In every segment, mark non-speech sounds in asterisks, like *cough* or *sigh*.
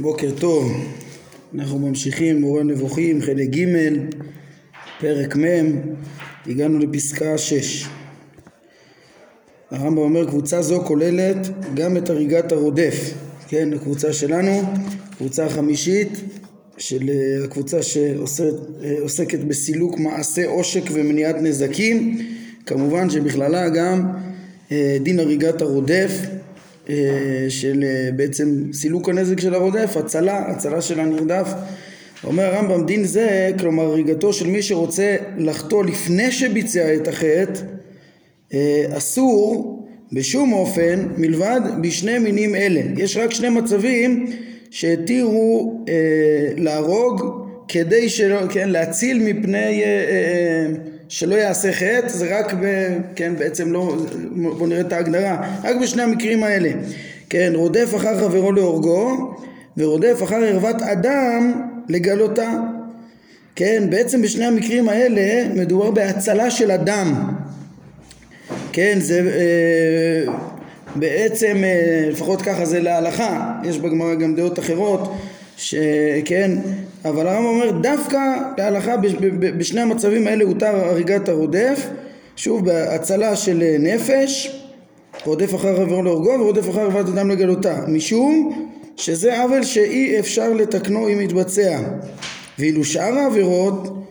בוקר טוב, אנחנו ממשיכים מורה נבוכים, חלק ג', פרק מ', הגענו לפסקה 6. הרמב"ם אומר קבוצה זו כוללת גם את הריגת הרודף, כן, הקבוצה שלנו, קבוצה החמישית של אה, הקבוצה שעוסקת בסילוק מעשה עושק ומניעת נזקים, כמובן שבכללה גם אה, דין הריגת הרודף. אה, של אה, בעצם סילוק הנזק של הרודף, הצלה, הצלה של הנרדף. אומר הרמב"ם דין זה, כלומר הריגתו של מי שרוצה לחטוא לפני שביצע את החטא, אה, אסור בשום אופן מלבד בשני מינים אלה. יש רק שני מצבים שהתירו אה, להרוג כדי שלא, כן, להציל מפני, אה, אה, שלא יעשה חטא, זה רק, ב, כן, בעצם לא, בואו נראה את ההגדרה, רק בשני המקרים האלה, כן, רודף אחר חברו להורגו, ורודף אחר ערוות אדם לגלותה, כן, בעצם בשני המקרים האלה מדובר בהצלה של אדם, כן, זה אה, בעצם, אה, לפחות ככה זה להלכה, יש בגמרא גם דעות אחרות, שכן, אבל הרמב"ם אומר דווקא להלכה בשני המצבים האלה הותר הריגת הרודף, שוב בהצלה של נפש, רודף אחר חברו להורגו ורודף אחר ערוות אדם לגלותה, משום שזה עוול שאי אפשר לתקנו אם יתבצע, ואילו שאר העבירות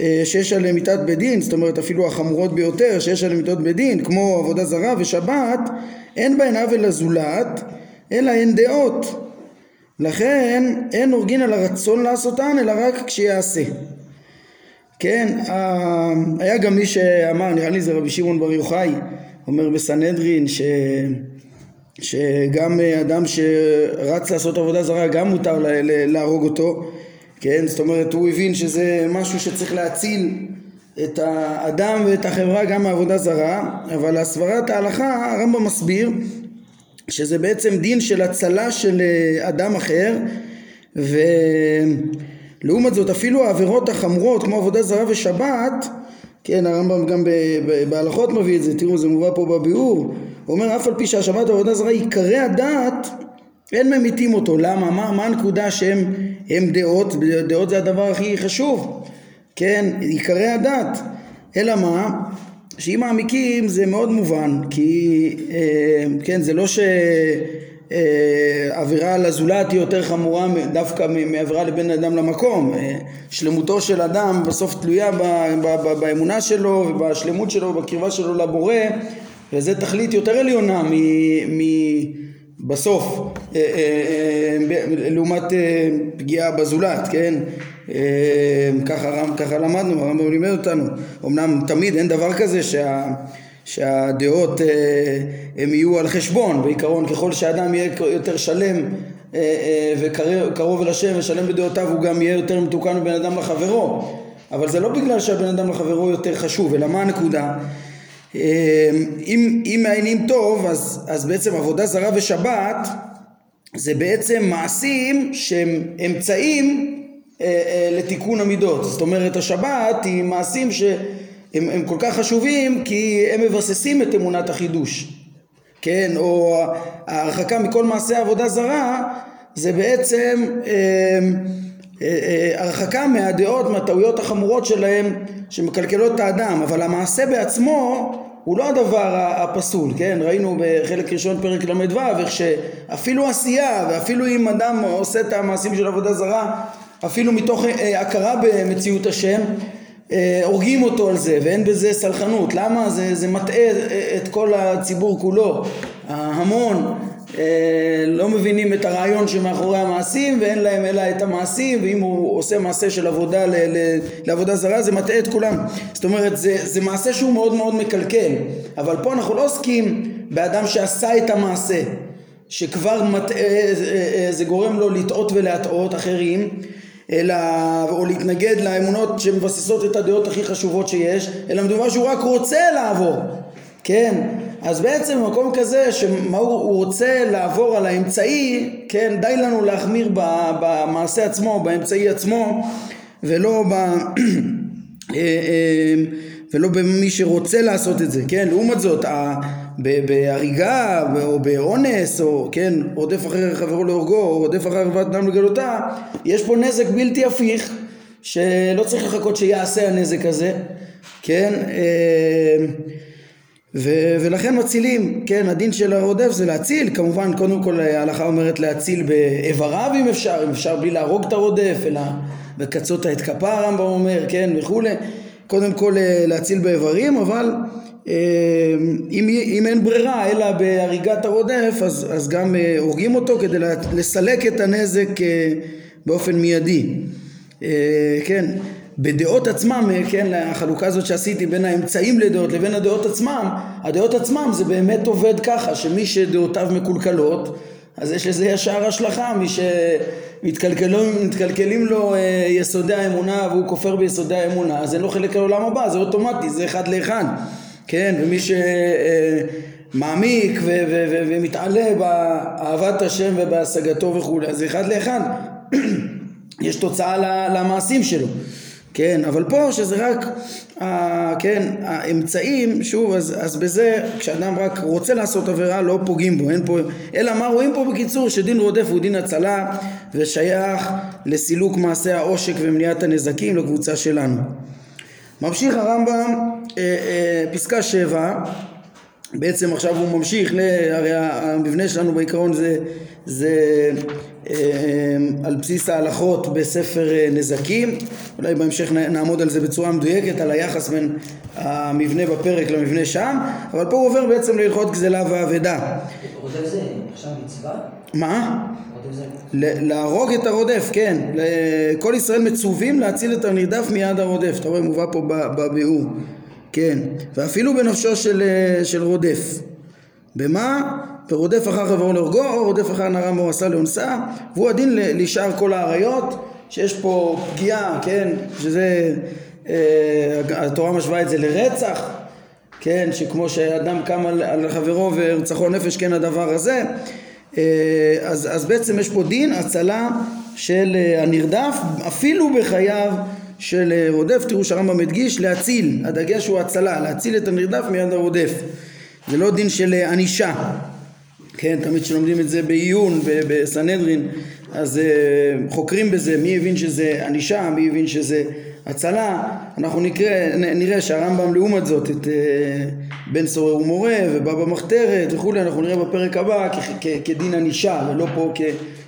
אה, שיש עליהן מיתת בית דין, זאת אומרת אפילו החמורות ביותר שיש עליהן מיתות בית דין, כמו עבודה זרה ושבת, אין בהן עוול לזולת, אלא הן דעות. לכן אין הורגין על הרצון לעשותן, אלא רק כשיעשה. כן, היה גם מי שאמר, נראה לי זה רבי שמעון בר יוחאי, אומר בסנהדרין ש... שגם אדם שרץ לעשות עבודה זרה גם מותר להרוג אותו כן? זאת אומרת הוא הבין שזה משהו שצריך להציל את האדם ואת החברה גם מעבודה זרה אבל הסברת ההלכה הרמב"ם מסביר שזה בעצם דין של הצלה של אה, אדם אחר ולעומת זאת אפילו העבירות החמורות כמו עבודה זרה ושבת כן הרמב"ם גם בהלכות מביא את זה תראו זה מובא פה בביאור הוא אומר אף על פי שהשבת ועבודה זרה עיקרי הדת אין ממיתים אותו, למה? מה, מה הנקודה שהם הם דעות? דעות זה הדבר הכי חשוב, כן? עיקרי הדת. אלא מה? שאם מעמיקים זה מאוד מובן, כי אה, כן, זה לא שעבירה אה, לזולת היא יותר חמורה דווקא מעבירה לבן אדם למקום. אה, שלמותו של אדם בסוף תלויה ב, ב, ב, באמונה שלו ובשלמות שלו ובקרבה שלו לבורא, וזה תכלית יותר עליונה מ... מ בסוף אה, אה, אה, לעומת פגיעה בזולת, כן? ככה, ככה למדנו, הרמב"ם לימד אותנו. אמנם תמיד אין דבר כזה שה, שהדעות הם יהיו על חשבון, בעיקרון ככל שאדם יהיה יותר שלם וקרוב אל השם ושלם בדעותיו הוא גם יהיה יותר מתוקן מבן אדם לחברו אבל זה לא בגלל שהבן אדם לחברו יותר חשוב, אלא מה הנקודה? אמ, אם, אם מעיינים טוב אז, אז בעצם עבודה זרה ושבת זה בעצם מעשים שהם אמצעים אה, אה, לתיקון המידות. זאת אומרת השבת היא מעשים שהם הם כל כך חשובים כי הם מבססים את אמונת החידוש. כן? או ההרחקה מכל מעשה עבודה זרה זה בעצם אה, אה, אה, הרחקה מהדעות, מהטעויות החמורות שלהם שמקלקלות את האדם, אבל המעשה בעצמו הוא לא הדבר הפסול, כן? ראינו בחלק ראשון פרק ל"ו איך שאפילו עשייה ואפילו אם אדם עושה את המעשים של עבודה זרה אפילו מתוך אה, הכרה במציאות השם הורגים אותו על זה ואין בזה סלחנות. למה? זה, זה מטעה את כל הציבור כולו. ההמון אה, לא מבינים את הרעיון שמאחורי המעשים ואין להם אלא את המעשים ואם הוא עושה מעשה של עבודה ל, ל, לעבודה זרה זה מטעה את כולם. זאת אומרת זה, זה מעשה שהוא מאוד מאוד מקלקל. אבל פה אנחנו לא עוסקים באדם שעשה את המעשה שכבר מטעה אה, אה, זה גורם לו לטעות ולהטעות אחרים אלא, או להתנגד לאמונות שמבססות את הדעות הכי חשובות שיש אלא מדובר שהוא רק רוצה לעבור. כן אז בעצם במקום כזה שמה הוא, הוא רוצה לעבור על האמצעי, כן, די לנו להחמיר במעשה עצמו, באמצעי עצמו, ולא ב... *clears throat* ולא במי שרוצה לעשות את זה, כן? לעומת זאת, בהריגה או באונס, או כן, רודף אחרי חברו להורגו, או רודף אחרי ערוות דם לגלותה, יש פה נזק בלתי הפיך, שלא צריך לחכות שיעשה הנזק הזה, כן? אה, ו- ולכן מצילים, כן, הדין של הרודף זה להציל, כמובן קודם כל ההלכה אומרת להציל באיבריו אם אפשר, אם אפשר בלי להרוג את הרודף, אלא בקצות האתקפה הרמב"ם אומר, כן, וכולי, קודם כל אה, להציל באיברים, אבל אה, אם, אם אין ברירה אלא בהריגת הרודף, אז, אז גם אה, הורגים אותו כדי לסלק את הנזק באופן מיידי, כן, בדעות עצמם, כן, החלוקה הזאת שעשיתי בין האמצעים לדעות לבין הדעות עצמם, הדעות עצמם זה באמת עובד ככה, שמי שדעותיו מקולקלות, אז יש לזה ישר השלכה, מי שמתקלקלים לו אה, יסודי האמונה והוא כופר ביסודי האמונה, אז אין לו חלק לעולם הבא, זה אוטומטי, זה אחד לאחד, כן, ומי שמעמיק ו- ומתעלה באהבת השם ובהשגתו וכולי, אז זה אחד לאחד, *clears throat* יש תוצאה למעשים שלו. כן, אבל פה שזה רק, אה, כן, האמצעים, שוב, אז, אז בזה, כשאדם רק רוצה לעשות עבירה, לא פוגעים בו, אין פה, אלא מה רואים פה בקיצור, שדין רודף הוא דין הצלה, ושייך לסילוק מעשי העושק ומניעת הנזקים לקבוצה שלנו. ממשיך הרמב"ם, אה, אה, פסקה שבע, בעצם עכשיו הוא ממשיך, הרי המבנה שלנו בעיקרון זה, זה על בסיס ההלכות בספר אה, נזקים, אולי בהמשך נעמוד על זה בצורה מדויקת, על היחס בין המבנה בפרק למבנה שם, אבל פה הוא עובר בעצם להלכות גזלה ואבדה. רודף זה עכשיו מצווה? מה? להרוג את הרודף, כן. כל ישראל מצווים להציל את הנרדף מיד הרודף. אתה רואה, מובא פה בביאור. כן, ואפילו בנפשו של, אה, של רודף. במה? ורודף אחר חברו להורגו, או רודף אחר נערה מו עשה לאונסה, והוא הדין לשאר כל האריות, שיש פה פגיעה, כן, שזה, אה, התורה משווה את זה לרצח, כן, שכמו שאדם קם על, על חברו ורצחו נפש, כן הדבר הזה, אה, אז, אז בעצם יש פה דין הצלה של אה, הנרדף, אפילו בחייו של אה, רודף, תראו שהרמב"ם הדגיש להציל, הדגש הוא הצלה, להציל את הנרדף מיד הרודף. זה לא דין של אה, ענישה, כן, תמיד כשלומדים את זה בעיון בסנהדרין, אז uh, חוקרים בזה, מי הבין שזה ענישה, מי הבין שזה הצלה, אנחנו נקרא, נראה שהרמב"ם לעומת זאת את uh, בן סורר ומורה ובבא מחתרת וכולי, אנחנו נראה בפרק הבא כדין ענישה ולא פה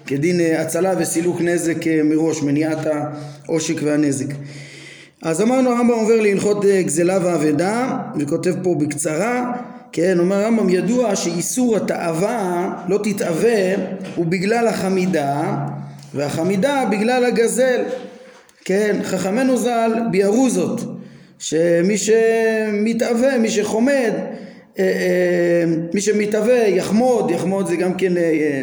כדין uh, הצלה וסילוק נזק מראש, מניעת העושק והנזק. אז אמרנו הרמב"ם עובר להלכות גזלה ואבדה וכותב פה בקצרה כן, אומר הרמב"ם ידוע שאיסור התאווה לא תתאווה הוא בגלל החמידה והחמידה בגלל הגזל. כן, חכמינו ז"ל ביארו זאת שמי שמתאווה, מי שחומד אה, אה, מי שמתאווה יחמוד, יחמוד זה גם כן אה,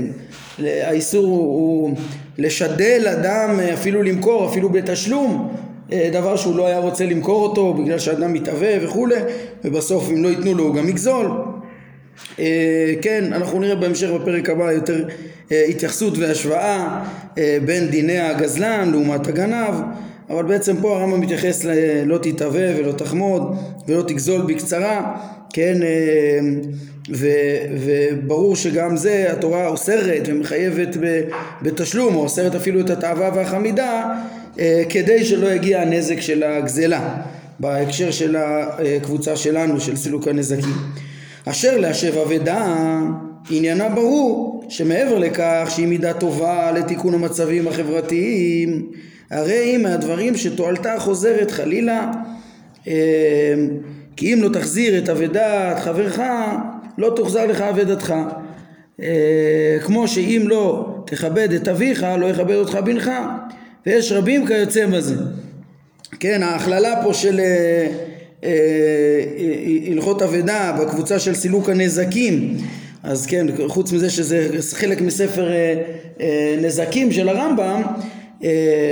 האיסור הוא לשדל אדם אפילו למכור אפילו בתשלום. אה, דבר שהוא לא היה רוצה למכור אותו בגלל שאדם מתאווה וכולי ובסוף אם לא ייתנו לו הוא גם יגזול. אה, כן אנחנו נראה בהמשך בפרק הבא יותר אה, התייחסות והשוואה בין דיני הגזלן לעומת הגנב אבל בעצם פה הרמב"ם מתייחס ללא תתאווה ולא תחמוד ולא תגזול בקצרה כן ו, וברור שגם זה התורה אוסרת ומחייבת בתשלום או אוסרת אפילו את התאווה והחמידה אה, כדי שלא יגיע הנזק של הגזלה בהקשר של הקבוצה שלנו של סילוק הנזקים. אשר להשב אבדה עניינה ברור שמעבר לכך שהיא מידה טובה לתיקון המצבים החברתיים הרי היא מהדברים שתועלתה חוזרת חלילה אה, כי אם לא תחזיר את אבדת חברך לא תוחזר לך אבדתך אה, כמו שאם לא תכבד את אביך לא יכבד אותך בנך ויש רבים כיוצא בזה. כן, ההכללה פה של אה, אה, הלכות אבדה בקבוצה של סילוק הנזקים אז כן, חוץ מזה שזה חלק מספר אה, נזקים של הרמב"ם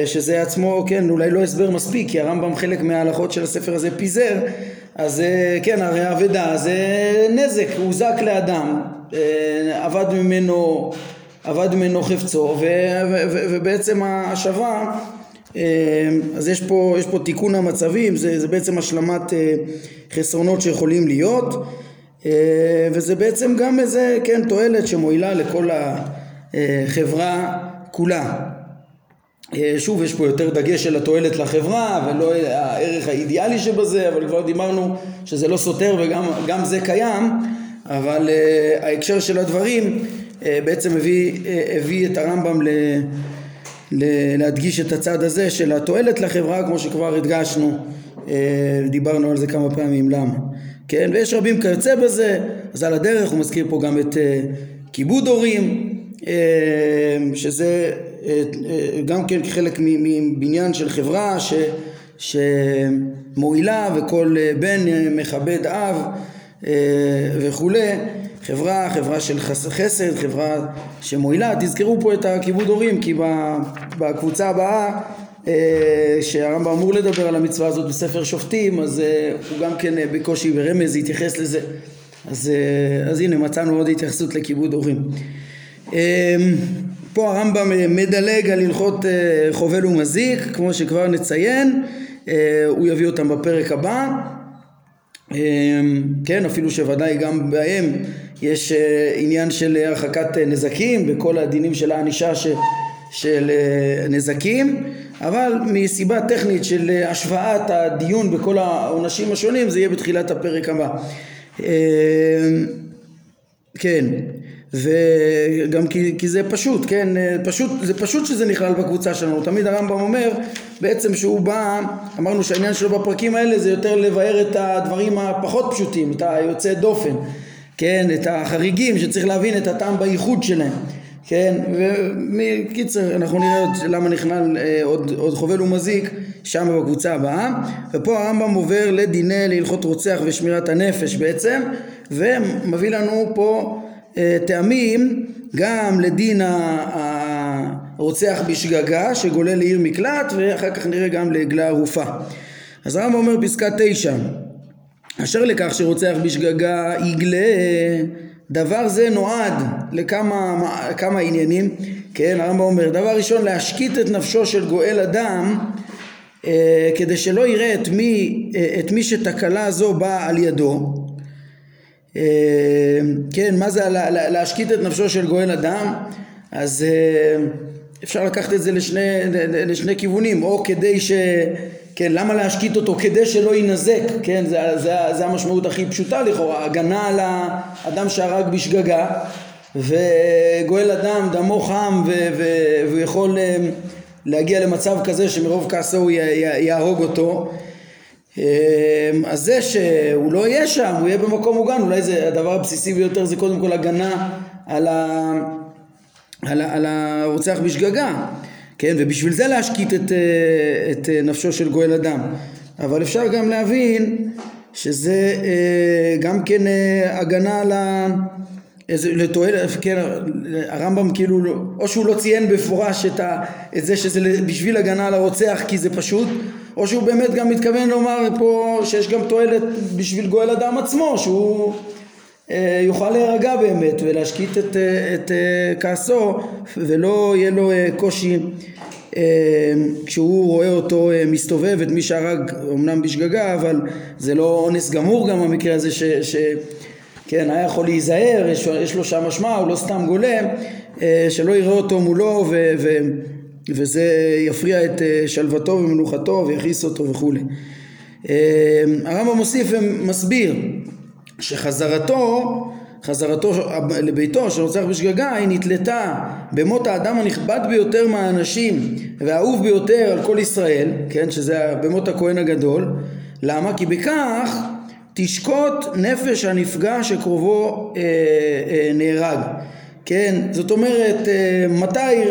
שזה עצמו, כן, אולי לא הסבר מספיק כי הרמב"ם חלק מההלכות של הספר הזה פיזר אז כן, הרי אבדה זה נזק, הוא הוזק לאדם, אבד ממנו אבד ממנו חפצו ובעצם ההשבה אז יש פה, יש פה תיקון המצבים, זה, זה בעצם השלמת חסרונות שיכולים להיות וזה בעצם גם איזה, כן, תועלת שמועילה לכל החברה כולה. שוב, יש פה יותר דגש על התועלת לחברה ולא הערך האידיאלי שבזה, אבל כבר דיברנו שזה לא סותר וגם זה קיים, אבל ההקשר של הדברים בעצם הביא, הביא את הרמב"ם ל... להדגיש את הצד הזה של התועלת לחברה כמו שכבר הדגשנו, דיברנו על זה כמה פעמים למה, כן? ויש רבים כיוצא בזה, אז על הדרך הוא מזכיר פה גם את כיבוד הורים, שזה גם כן חלק מבניין של חברה ש, שמועילה וכל בן מכבד אב וכולי חברה, חברה של חסד, חברה שמועילה, תזכרו פה את הכיבוד הורים כי בקבוצה הבאה שהרמב"ם אמור לדבר על המצווה הזאת בספר שופטים אז הוא גם כן בקושי ברמז יתייחס לזה. אז, אז הנה מצאנו עוד התייחסות לכיבוד הורים. פה הרמב"ם מדלג על הלכות חובל ומזיק כמו שכבר נציין הוא יביא אותם בפרק הבא. כן אפילו שוודאי גם בהם יש עניין של הרחקת נזקים בכל הדינים של הענישה ש, של נזקים אבל מסיבה טכנית של השוואת הדיון בכל העונשים השונים זה יהיה בתחילת הפרק הבא. כן וגם כי, כי זה פשוט, כן, פשוט, זה פשוט שזה נכלל בקבוצה שלנו, תמיד הרמב"ם אומר בעצם שהוא בא, אמרנו שהעניין שלו בפרקים האלה זה יותר לבאר את הדברים הפחות פשוטים, את היוצאי דופן, כן, את החריגים שצריך להבין את הטעם בייחוד שלהם, כן, ומקיצר אנחנו נראה עוד למה נכלל אה, עוד, עוד חובל ומזיק שם בקבוצה הבאה, ופה הרמב"ם עובר לדיני להלכות רוצח ושמירת הנפש בעצם, ומביא לנו פה טעמים גם לדין הרוצח בשגגה שגולל לעיר מקלט ואחר כך נראה גם לעגלה ערופה. אז הרמב"ם אומר פסקה תשע אשר לכך שרוצח בשגגה יגלה דבר זה נועד לכמה כמה עניינים כן הרמב"ם אומר דבר ראשון להשקיט את נפשו של גואל אדם אה, כדי שלא יראה את מי, אה, את מי שתקלה זו באה על ידו אה, כן, מה זה להשקיט את נפשו של גואל אדם? אז אה, אפשר לקחת את זה לשני, לשני כיוונים, או כדי ש... כן, למה להשקיט אותו? כדי שלא יינזק, כן, זה, זה, זה המשמעות הכי פשוטה לכאורה, הגנה על האדם שהרג בשגגה וגואל אדם, דמו חם והוא יכול אה, להגיע למצב כזה שמרוב כעסו הוא יהרוג אותו. אמ, אז זה שהוא לא יהיה שם, הוא יהיה במקום מוגן, אולי זה הדבר הבסיסי ביותר זה קודם כל הגנה על, ה, על, ה, על הרוצח בשגגה, כן, ובשביל זה להשקיט את, אה, את נפשו של גואל אדם, אבל אפשר גם להבין שזה אה, גם כן אה, הגנה על ה... איזה, לתועלת, כן, הרמב"ם כאילו, לא, או שהוא לא ציין במפורש את, את זה שזה בשביל הגנה על הרוצח כי זה פשוט, או שהוא באמת גם מתכוון לומר פה שיש גם תועלת בשביל גואל אדם עצמו, שהוא אה, יוכל להירגע באמת ולהשקיט את, אה, את אה, כעסו ולא יהיה לו אה, קושי אה, כשהוא רואה אותו אה, מסתובב, את מי שהרג אמנם בשגגה, אבל זה לא אונס גמור גם המקרה הזה ש... ש כן, היה יכול להיזהר, יש, יש לו שם אשמה, הוא לא סתם גולם, אה, שלא יראה אותו מולו ו, ו, וזה יפריע את אה, שלוותו ומנוחתו ויכעיס אותו וכולי. אה, הרמב"ם מוסיף ומסביר שחזרתו חזרתו לביתו של רוצח היא נתלתה במות האדם הנכבד ביותר מהאנשים והאהוב ביותר על כל ישראל, כן, שזה במות הכהן הגדול, למה? כי בכך תשקוט נפש הנפגע שקרובו אה, אה, נהרג, כן, זאת אומרת אה, מתי,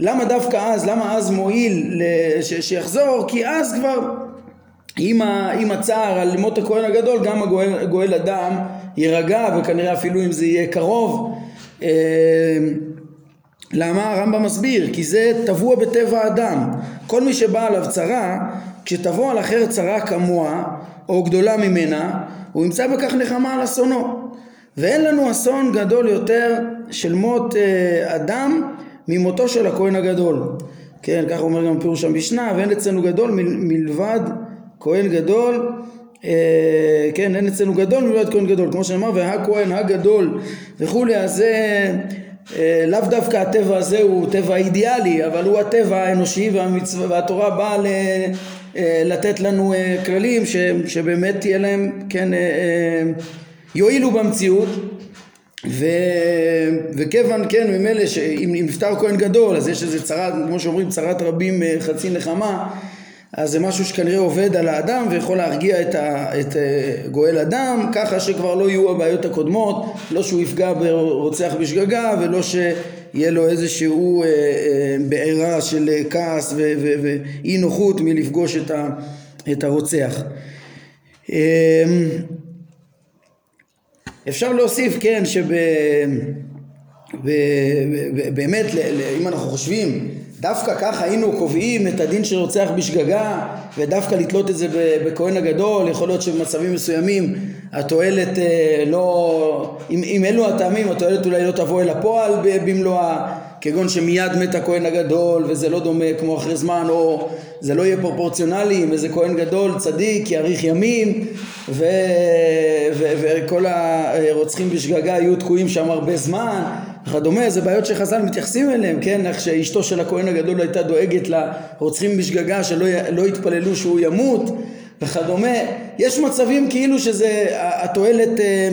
למה דווקא אז, למה אז מועיל ש, שיחזור, כי אז כבר עם, ה, עם הצער על מות הכהן הגדול גם הגואל, הגואל אדם יירגע וכנראה אפילו אם זה יהיה קרוב אה, למה הרמב"ם מסביר? כי זה טבוע בטבע האדם כל מי שבא עליו צרה כשתבוא על אחר צרה כמוה או גדולה ממנה, הוא ימצא בכך נחמה על אסונו. ואין לנו אסון גדול יותר של מות אה, אדם ממותו של הכהן הגדול. כן, ככה אומר גם פירוש המשנה, ואין אצלנו גדול מלבד כהן גדול, אה, כן, אין אצלנו גדול מלבד כהן גדול, כמו שנאמר, והכהן הגדול וכולי, אז זה אה, לאו דווקא הטבע הזה הוא טבע אידיאלי, אבל הוא הטבע האנושי והמצווה, והתורה באה ל, אה, לתת לנו אה, כללים ש, שבאמת תהיה להם, כן, אה, אה, יועילו במציאות. ו... וכיוון כן ממילא שאם נפטר כהן גדול אז יש איזה צרת כמו שאומרים צרת רבים אה, חצי נחמה אז זה משהו שכנראה עובד על האדם ויכול להרגיע את, ה... את אה, גואל אדם ככה שכבר לא יהיו הבעיות הקודמות לא שהוא יפגע ברוצח בשגגה ולא שיהיה לו איזשהו אה, בעירה של כעס ו... ו... ואי נוחות מלפגוש את, ה... את הרוצח. אפשר להוסיף, כן, שבאמת, אם אנחנו חושבים, דווקא ככה היינו קובעים את הדין של רוצח בשגגה ודווקא לתלות את זה בכהן הגדול, יכול להיות שבמצבים מסוימים התועלת אה, לא, אם, אם אלו הטעמים התועלת אולי לא תבוא אל הפועל במלואה כגון שמיד מת הכהן הגדול וזה לא דומה כמו אחרי זמן או זה לא יהיה פרופורציונלי אם איזה כהן גדול צדיק יאריך ימים ו... ו... וכל הרוצחים בשגגה יהיו תקועים שם הרבה זמן וכדומה זה בעיות שחז"ל מתייחסים אליהם כן איך שאשתו של הכהן הגדול הייתה דואגת לרוצחים בשגגה שלא. לא יתפללו שהוא ימות וכדומה יש מצבים כאילו שזה התועלת אה,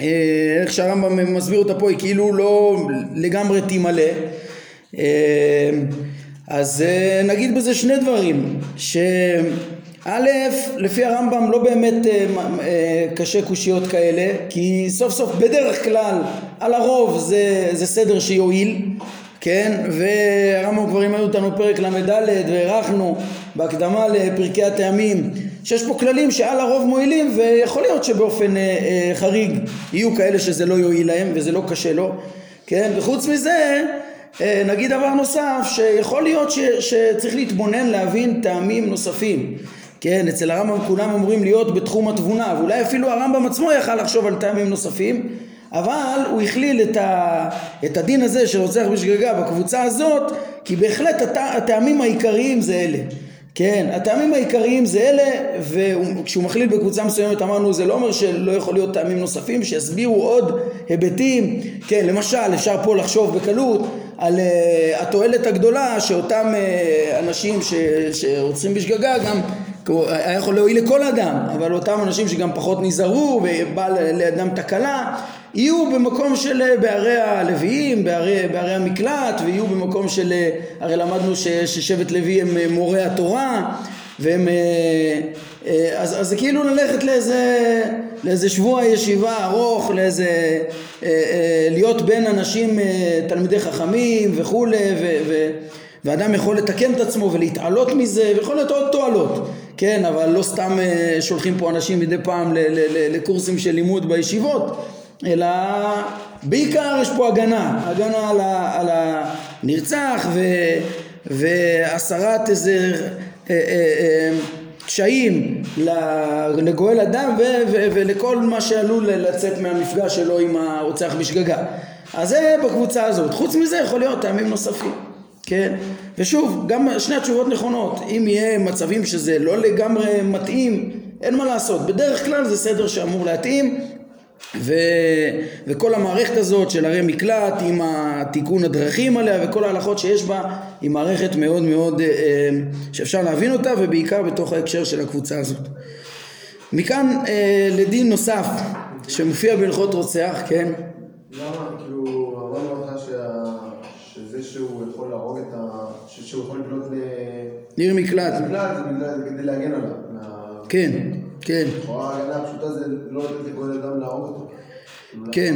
אה, איך שהרמב"ם מסביר אותה פה היא כאילו לא לגמרי תימלא אה, אז נגיד בזה שני דברים שא' לפי הרמב"ם לא באמת קשה קושיות כאלה כי סוף סוף בדרך כלל על הרוב זה, זה סדר שיועיל כן והרמב"ם כבר העמיד אותנו פרק ל"ד והארכנו בהקדמה לפרקי הטעמים שיש פה כללים שעל הרוב מועילים ויכול להיות שבאופן אה, אה, חריג יהיו כאלה שזה לא יועיל להם וזה לא קשה לו, כן? וחוץ מזה אה, נגיד דבר נוסף שיכול להיות ש, שצריך להתבונן להבין טעמים נוספים כן, אצל הרמב"ם כולם אמורים להיות בתחום התבונה ואולי אפילו הרמב"ם עצמו יכל לחשוב על טעמים נוספים אבל הוא הכליל את, ה, את הדין הזה של רוצח בשגגה בקבוצה הזאת כי בהחלט הטע, הטעמים העיקריים זה אלה. כן, הטעמים העיקריים זה אלה, וכשהוא מכליל בקבוצה מסוימת אמרנו זה לא אומר שלא יכול להיות טעמים נוספים שיסבירו עוד היבטים, כן, למשל אפשר פה לחשוב בקלות על uh, התועלת הגדולה שאותם uh, אנשים ש, שרוצחים בשגגה גם היה יכול להועיל לכל אדם, אבל אותם אנשים שגם פחות נזהרו ובא לאדם תקלה יהיו במקום של אה, בערי הלוויים, בערי, בערי המקלט, ויהיו במקום של, אה, הרי למדנו ששבט לוי הם אה, מורי התורה, והם, אז, אז זה כאילו ללכת לאיזה, לאיזה שבוע ישיבה ארוך, לאיזה, להיות בין אנשים תלמידי חכמים וכולי, ו, ו, ואדם יכול לתקן את עצמו ולהתעלות מזה, ויכול להיות עוד תועלות, כן, אבל לא סתם שולחים פה אנשים מדי פעם לקורסים של לימוד בישיבות, אלא בעיקר יש פה הגנה, הגנה על, ה, על הנרצח ו, והסרת איזה אה, אה, אה, קשיים לגואל אדם ו, ו, ולכל מה שעלול לצאת מהמפגש שלו עם הרוצח בשגגה. אז זה בקבוצה הזאת. חוץ מזה יכול להיות טעמים נוספים. כן? ושוב, גם שני התשובות נכונות. אם יהיה מצבים שזה לא לגמרי מתאים, אין מה לעשות. בדרך כלל זה סדר שאמור להתאים, ו, וכל המערכת הזאת של ערי מקלט עם התיקון הדרכים עליה וכל ההלכות שיש בה היא מערכת מאוד מאוד אה, שאפשר להבין אותה ובעיקר בתוך ההקשר של הקבוצה הזאת. מכאן אה, לדין נוסף שמופיע בהלכות רוצח, כן? למה, ניר מקלט. מקלט זה כדי להגן עליו. כן. כן. לכאורה ההגנה הפשוטה זה לא לתת לכל אדם להרוג אותו. כן.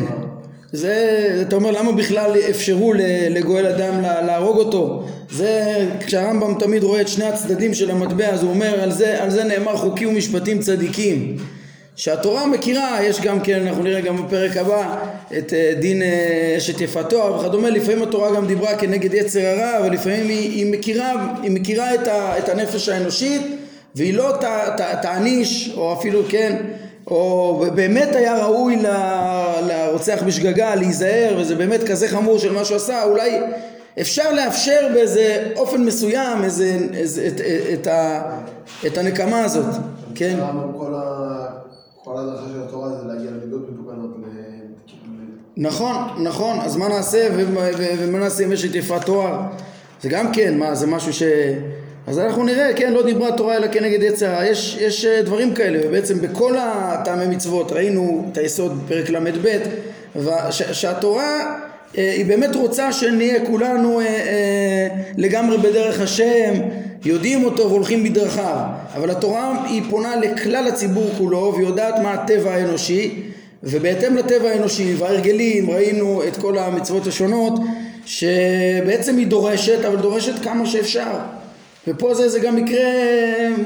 זה, אתה אומר למה בכלל אפשרו לגואל אדם להרוג אותו זה כשהרמב"ם תמיד רואה את שני הצדדים של המטבע אז הוא אומר על זה, על זה נאמר חוקי ומשפטים צדיקים שהתורה מכירה, יש גם כן, אנחנו נראה גם בפרק הבא את אה, דין אה, אשת יפת תואר וכדומה, לפעמים התורה גם דיברה כנגד יצר הרע ולפעמים היא, היא מכירה, היא מכירה את, ה, את הנפש האנושית והיא לא ת, ת, תעניש, או אפילו כן, או באמת היה ראוי ל, לרוצח בשגגה להיזהר, וזה באמת כזה חמור של מה שהוא עשה, אולי אפשר לאפשר באיזה אופן מסוים איזה, איזה, את, את, את, את הנקמה הזאת, כן? הרמב"ם, כל ה- כל הדרכה של התורה זה להגיע למידות מתוקנות, נכון, נכון, אז מה נעשה ומה, נעשה אם יש את יפת תואר? זה גם כן, מה, זה משהו ש... אז אנחנו נראה, כן, לא דיברה תורה אלא כנגד יצר הרע, יש, יש אה, דברים כאלה, ובעצם בכל הטעמי מצוות ראינו את היסוד בפרק ל"ב, שהתורה אה, היא באמת רוצה שנהיה כולנו אה, לגמרי בדרך השם, יודעים אותו והולכים בדרכיו, אבל התורה היא פונה לכלל הציבור כולו ויודעת מה הטבע האנושי ובהתאם לטבע האנושי וההרגלים ראינו את כל המצוות השונות שבעצם היא דורשת אבל דורשת כמה שאפשר ופה זה, זה גם מקרה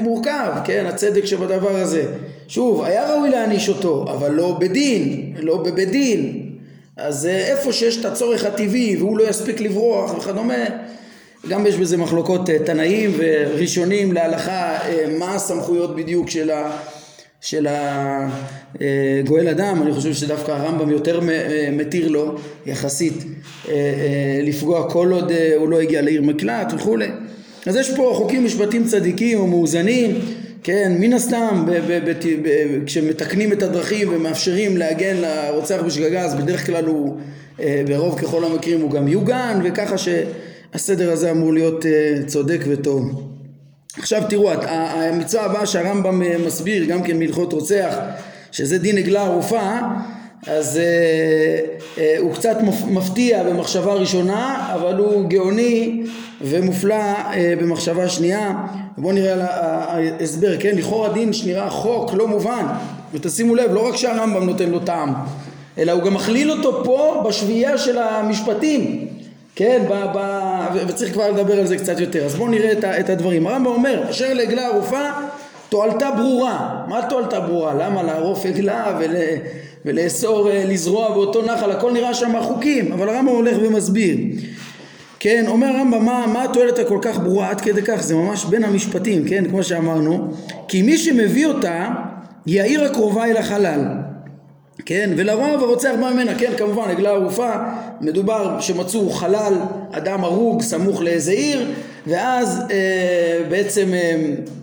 מורכב, כן, הצדק שבדבר הזה. שוב, היה ראוי להעניש אותו, אבל לא בדין, לא בבית דין. אז אה, איפה שיש את הצורך הטבעי והוא לא יספיק לברוח וכדומה, גם יש בזה מחלוקות אה, תנאים וראשונים להלכה, אה, מה הסמכויות בדיוק של ה... של הגואל אדם, אני חושב שדווקא הרמב"ם יותר אה, מתיר לו יחסית אה, אה, לפגוע כל עוד אה, הוא לא הגיע לעיר מקלט וכולי. אז יש פה חוקים משפטים צדיקים או מאוזנים, כן, מן הסתם ב- ב- ב- כשמתקנים את הדרכים ומאפשרים להגן לרוצח בשגגה אז בדרך כלל הוא אה, ברוב ככל המקרים הוא גם יוגן וככה שהסדר הזה אמור להיות אה, צודק וטוב. עכשיו תראו, המצווה הבאה שהרמב"ם אה, מסביר גם כן מהלכות רוצח, שזה דין עגלה ערופה, אז אה, אה, הוא קצת מפ- מפתיע במחשבה ראשונה, אבל הוא גאוני ומופלא אה, במחשבה שנייה. בואו נראה על ההסבר, כן? לכאורה דין שנראה חוק לא מובן, ותשימו לב, לא רק שהרמב"ם נותן לו טעם, אלא הוא גם מכליל אותו פה בשביעייה של המשפטים. כן, ב, ב, וצריך כבר לדבר על זה קצת יותר. אז בואו נראה את, את הדברים. הרמב"ם אומר, אשר לעגלה ערופה תועלתה ברורה. מה תועלתה ברורה? למה לערוף עגלה ול, ולאסור אה, לזרוע באותו נחל? הכל נראה שם חוקים, אבל הרמב"ם הולך ומסביר. כן, אומר הרמב"ם, מה, מה התועלת הכל כך ברורה עד כדי כך? זה ממש בין המשפטים, כן, כמו שאמרנו. כי מי שמביא אותה היא העיר הקרובה אל החלל. כן, ולרוב הרוצח בא ממנה, כן, כמובן, עגלה ערופה, מדובר שמצאו חלל, אדם הרוג סמוך לאיזה עיר, ואז אה, בעצם אה,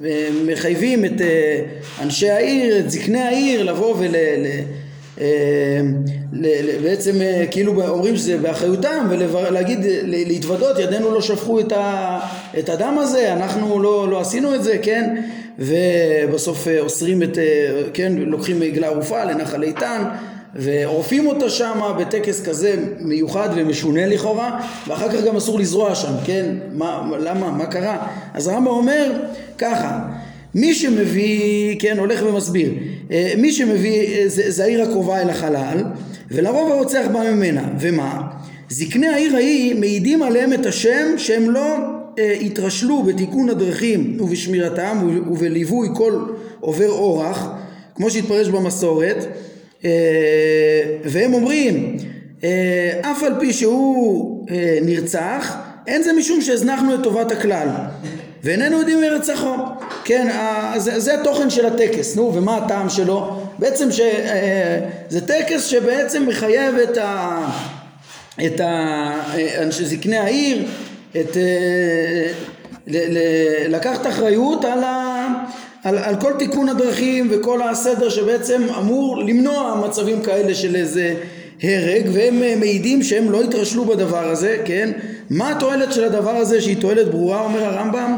אה, מחייבים את אה, אנשי העיר, את זקני העיר, לבוא ול... ל, אה, ל- ל- בעצם אה, כאילו אומרים שזה באחריותם ולהגיד, להתוודות, ידינו לא שפכו את, ה, את הדם הזה, אנחנו לא, לא עשינו את זה, כן? ובסוף אה, אוסרים את, אה, כן, לוקחים עגלה ערופה לנחל איתן ועורפים אותה שם בטקס כזה מיוחד ומשונה לכאורה ואחר כך גם אסור לזרוע שם, כן? מה, למה? מה קרה? אז הרמב"ם אומר ככה מי שמביא, כן, הולך ומסביר, אה, מי שמביא, זה, זה העיר הקרובה אל החלל, ולרוב הרוצח בא ממנה, ומה? זקני העיר ההיא מעידים עליהם את השם שהם לא אה, התרשלו בתיקון הדרכים ובשמירתם וב- ובליווי כל עובר אורח, כמו שהתפרש במסורת, אה, והם אומרים, אה, אף על פי שהוא אה, נרצח, אין זה משום שהזנחנו את טובת הכלל. ואיננו יודעים מרצחו. כן, ה- זה, זה התוכן של הטקס, נו, ומה הטעם שלו? בעצם שזה טקס שבעצם מחייב את, ה, את ה, אנשי זקני העיר, את, אה, ל, ל, לקחת אחריות על, ה, על, על כל תיקון הדרכים וכל הסדר שבעצם אמור למנוע מצבים כאלה של איזה הרג והם אה, מעידים שהם לא התרשלו בדבר הזה, כן? מה התועלת של הדבר הזה שהיא תועלת ברורה אומר הרמב"ם?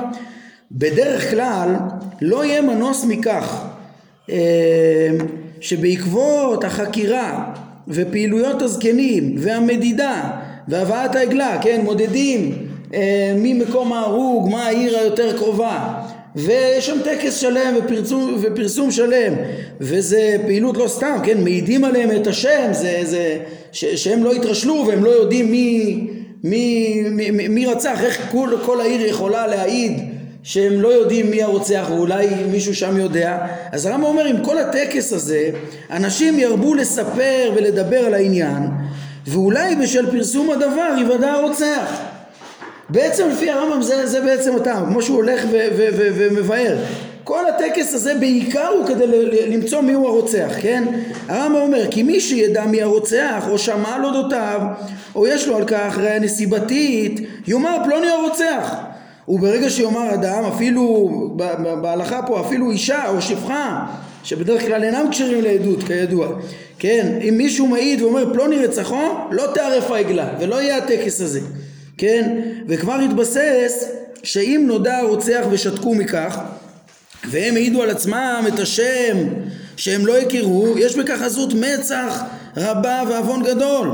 בדרך כלל לא יהיה מנוס מכך אה, שבעקבות החקירה ופעילויות הזקנים והמדידה והבאת העגלה, כן, מודדים ממקום ההרוג, מה העיר היותר קרובה. ויש שם טקס שלם ופרסום, ופרסום שלם. וזה פעילות לא סתם, כן, מעידים עליהם את השם, זה, זה, ש, שהם לא התרשלו והם לא יודעים מי, מי, מי, מי, מי רצח, איך כל, כל העיר יכולה להעיד שהם לא יודעים מי הרוצח ואולי מישהו שם יודע. אז הרמב"ם אומר עם כל הטקס הזה אנשים ירבו לספר ולדבר על העניין ואולי בשל פרסום הדבר יוודע הרוצח בעצם לפי הרמב"ם זה, זה בעצם הטעם כמו שהוא הולך ומבאר. כל הטקס הזה בעיקר הוא כדי למצוא מיהו הרוצח, כן? הרמב"ם אומר כי מי שידע מי הרוצח או שמע על אודותיו או יש לו על כך ראיה נסיבתית יאמר פלוני הרוצח. וברגע שיאמר אדם אפילו בהלכה פה אפילו אישה או שפחה שבדרך כלל אינם כשרים לעדות כידוע כן? אם מישהו מעיד ואומר פלוני רצחו לא תערף העגלה ולא יהיה הטקס הזה כן וכבר התבסס שאם נודע הרוצח ושתקו מכך והם העידו על עצמם את השם שהם לא הכירו, יש בכך עזות מצח רבה ועוון גדול.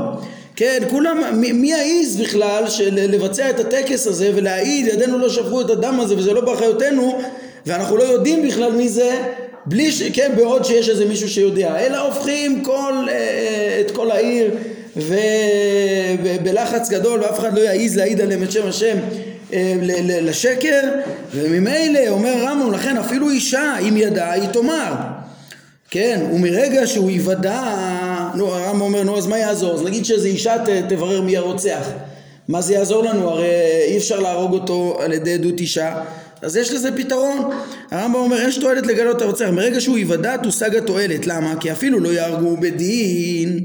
כן, כולם, מי יעז בכלל של לבצע את הטקס הזה ולהעיד ידינו לא שפכו את הדם הזה וזה לא באחריותנו ואנחנו לא יודעים בכלל מי זה בלי ש... כן, בעוד שיש איזה מישהו שיודע, אלא הופכים כל, אה, אה, את כל העיר ובלחץ גדול ואף אחד לא יעז להעיד עליהם את שם השם אה, לשקר וממילא אומר הרמב"ם לכן אפילו אישה אם ידעה היא תאמר. כן ומרגע שהוא יוודע נו הרמב"ם אומר נו אז מה יעזור? אז נגיד שאיזה אישה ת, תברר מי הרוצח. מה זה יעזור לנו? הרי אי אפשר להרוג אותו על ידי עדות אישה. אז יש לזה פתרון. הרמב"ם אומר יש תועלת לגלות הרוצח. מרגע שהוא יוודע תושג התועלת. למה? כי אפילו לא יהרגו בדין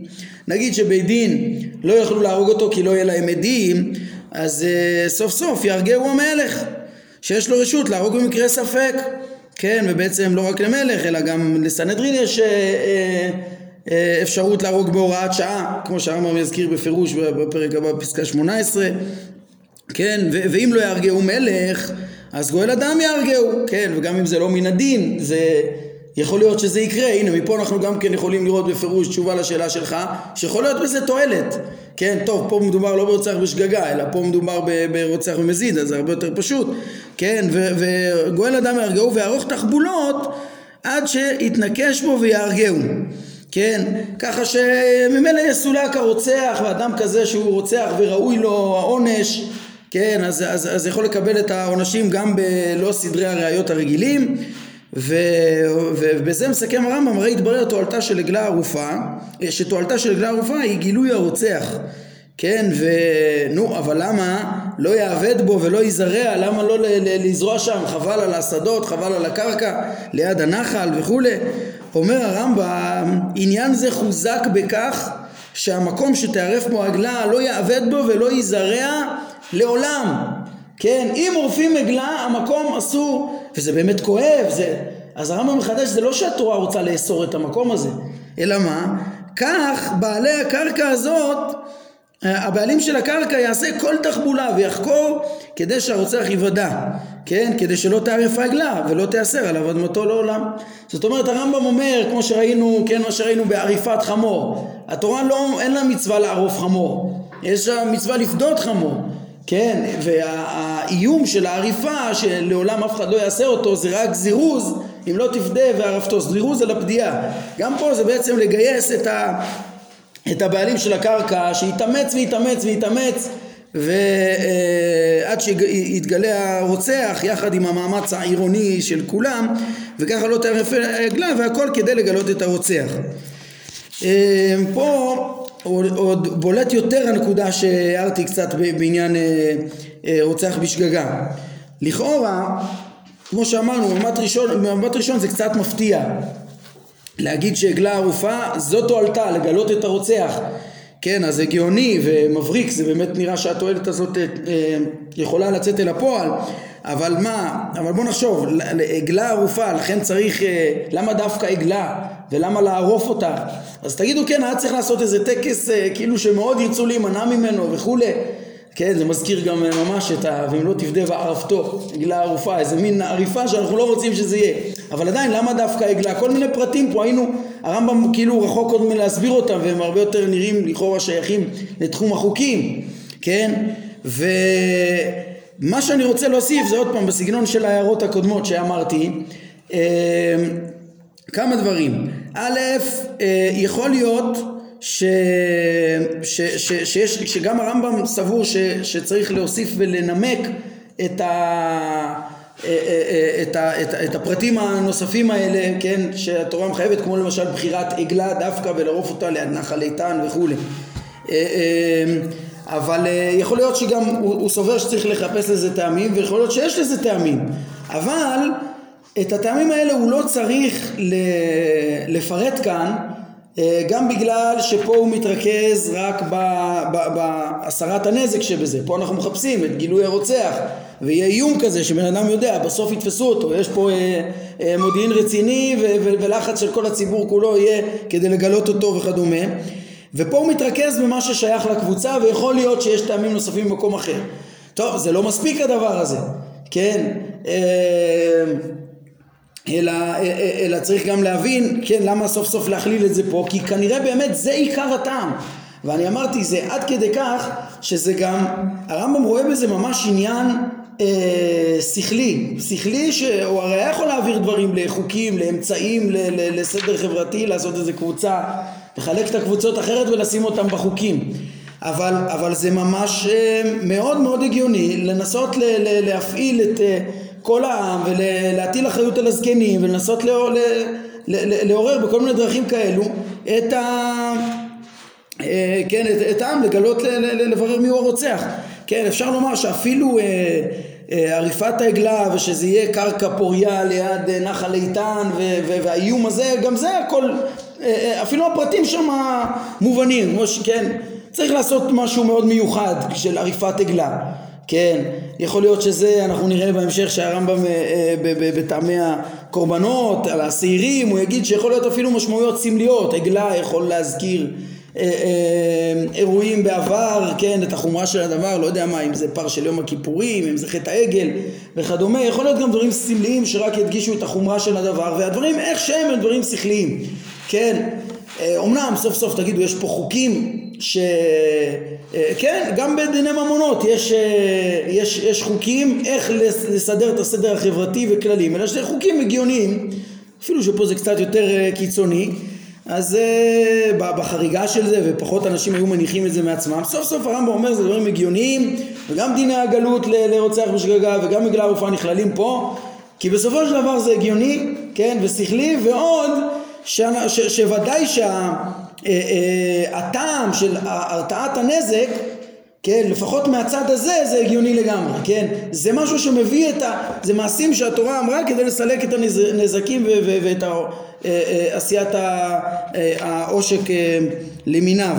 נגיד שבית דין לא יכלו להרוג אותו כי לא יהיה להם עדים אז uh, סוף סוף יהרגהו המלך שיש לו רשות להרוג במקרה ספק. כן ובעצם לא רק למלך אלא גם לסנהדרין יש uh, uh, אפשרות להרוג בהוראת שעה כמו שהרמב"ם יזכיר בפירוש בפרק הבא בפסקה 18 כן ו- ואם לא יהרגהו מלך אז גואל אדם יהרגהו. כן וגם אם זה לא מן הדין זה יכול להיות שזה יקרה, הנה מפה אנחנו גם כן יכולים לראות בפירוש תשובה לשאלה שלך, שיכול להיות בזה תועלת. כן, טוב, פה מדובר לא ברוצח בשגגה, אלא פה מדובר ברוצח במזיד, אז זה הרבה יותר פשוט. כן, וגואל אדם יהרגהו ויערוך תחבולות עד שיתנקש בו ויהרגהו. כן, ככה שממילא יסולק הרוצח, ואדם כזה שהוא רוצח וראוי לו העונש, כן, אז, אז, אז יכול לקבל את העונשים גם בלא סדרי הראיות הרגילים. ו, ובזה מסכם הרמב"ם, הרי התברר תועלתה של עגלה ערופה, שתועלתה של עגלה ערופה היא גילוי הרוצח. כן, ונו, אבל למה לא יעבד בו ולא יזרע, למה לא לזרוע שם, חבל על השדות, חבל על הקרקע, ליד הנחל וכולי. אומר הרמב"ם, עניין זה חוזק בכך שהמקום שתערף בו עגלה לא יעבד בו ולא יזרע לעולם. כן, אם עורפים עגלה, המקום אסור וזה באמת כואב, זה... אז הרמב"ם מחדש זה לא שהתורה רוצה לאסור את המקום הזה, אלא מה? כך בעלי הקרקע הזאת, הבעלים של הקרקע יעשה כל תחבולה ויחקור כדי שהרוצח יוודע, כן? כדי שלא תערף רגלה ולא תיאסר עליו אדמתו לעולם. זאת אומרת הרמב"ם אומר, כמו שראינו, כן, מה שראינו בעריפת חמור, התורה לא, אין לה מצווה לערוף חמור, יש לה מצווה לפדות חמור. כן, והאיום של העריפה שלעולם אף אחד לא יעשה אותו זה רק זירוז אם לא תפדה וערפתו, זירוז על הפדיעה. גם פה זה בעצם לגייס את, ה, את הבעלים של הקרקע שיתאמץ ויתאמץ ויתאמץ ועד שיתגלה הרוצח יחד עם המאמץ העירוני של כולם וככה לא תערף עגלה והכל כדי לגלות את הרוצח. אה, פה עוד, בולט יותר הנקודה שהערתי קצת בעניין אה, אה, רוצח בשגגה. לכאורה, כמו שאמרנו, במבט ראשון, במבט ראשון זה קצת מפתיע. להגיד שעגלה ערופה זו תועלתה, לגלות את הרוצח. כן, אז הגיוני ומבריק, זה באמת נראה שהתועלת הזאת אה, יכולה לצאת אל הפועל. אבל מה, אבל בוא נחשוב, עגלה ערופה, לכן צריך, אה, למה דווקא עגלה ולמה לערוף אותה? אז תגידו כן, היה צריך לעשות איזה טקס אה, כאילו שמאוד ירצו להימנע ממנו וכולי. כן, זה מזכיר גם אה, ממש את ה... ואם לא תפדה וערפתו, עגלה ערופה, איזה מין עריפה שאנחנו לא רוצים שזה יהיה. אבל עדיין, למה דווקא עגלה? כל מיני פרטים פה היינו, הרמב"ם כאילו רחוק עוד מלהסביר אותם, והם הרבה יותר נראים לכאורה שייכים לתחום החוקים, כן? ו... מה שאני רוצה להוסיף זה עוד פעם בסגנון של ההערות הקודמות שאמרתי אה, כמה דברים א', אה, יכול להיות ש, ש, ש, שיש, שגם הרמב"ם סבור ש, שצריך להוסיף ולנמק את, ה, אה, את, ה, את, את הפרטים הנוספים האלה, כן, שהתורה מחייבת, כמו למשל בחירת עגלה דווקא ולערוף אותה ליד נחל איתן וכולי. אבל uh, יכול להיות שגם הוא, הוא סובר שצריך לחפש לזה טעמים ויכול להיות שיש לזה טעמים. אבל את הטעמים האלה הוא לא צריך לפרט כאן אה, גם בגלל שפה הוא מתרכז רק בהסרת הנזק שבזה, פה אנחנו מחפשים את גילוי הרוצח ויהיה איום כזה שבן אדם יודע, בסוף יתפסו אותו, יש פה אה, אה, מודיעין רציני ולחץ של כל הציבור כולו יהיה כדי לגלות אותו וכדומה ופה הוא מתרכז במה ששייך לקבוצה ויכול להיות שיש טעמים נוספים במקום אחר. טוב, זה לא מספיק הדבר הזה, כן? אה, אלא, אלא צריך גם להבין, כן, למה סוף סוף להכליל את זה פה, כי כנראה באמת זה עיקר הטעם. ואני אמרתי, זה עד כדי כך שזה גם, הרמב"ם רואה בזה ממש עניין אה, שכלי, שכלי שהוא הרי היה יכול להעביר דברים לחוקים, לאמצעים, ל, ל, לסדר חברתי, לעשות איזה קבוצה, לחלק את הקבוצות אחרת ולשים אותם בחוקים. אבל, אבל זה ממש אה, מאוד מאוד הגיוני לנסות ל, ל, להפעיל את אה, כל העם ולהטיל אחריות על הזקנים ולנסות לעורר, לעורר בכל מיני דרכים כאלו את ה... אה, כן, את, את העם לגלות, לברר מי הוא הרוצח. כן, אפשר לומר שאפילו עריפת העגלה ושזה יהיה קרקע פוריה ליד נחל איתן והאיום הזה, גם זה הכל, אפילו הפרטים שם מובנים, כמו שכן, צריך לעשות משהו מאוד מיוחד של עריפת עגלה. כן, יכול להיות שזה, אנחנו נראה בהמשך שהרמב"ם בטעמי הקורבנות, על השעירים, הוא יגיד שיכול להיות אפילו משמעויות סמליות, עגלה יכול להזכיר אה, אה, אירועים בעבר, כן, את החומרה של הדבר, לא יודע מה, אם זה פר של יום הכיפורים, אם זה חטא העגל וכדומה, יכול להיות גם דברים סמליים שרק ידגישו את החומרה של הדבר, והדברים איך שהם הם דברים שכליים, כן, אומנם סוף סוף תגידו יש פה חוקים ש... כן, גם בדיני ממונות יש, יש, יש חוקים איך לסדר את הסדר החברתי וכללים, אלא שזה חוקים הגיוניים, אפילו שפה זה קצת יותר קיצוני, אז בחריגה של זה ופחות אנשים היו מניחים את זה מעצמם, סוף סוף הרמב"ם אומר זה דברים הגיוניים וגם דיני הגלות לרוצח בשגגה וגם בגלל הרופאה נכללים פה כי בסופו של דבר זה הגיוני, כן, ושכלי ועוד שוודאי שהטעם של הרתעת הנזק, כן, לפחות מהצד הזה זה הגיוני לגמרי, כן, זה משהו שמביא את ה... זה מעשים שהתורה אמרה כדי לסלק את הנזקים ואת עשיית העושק למיניו.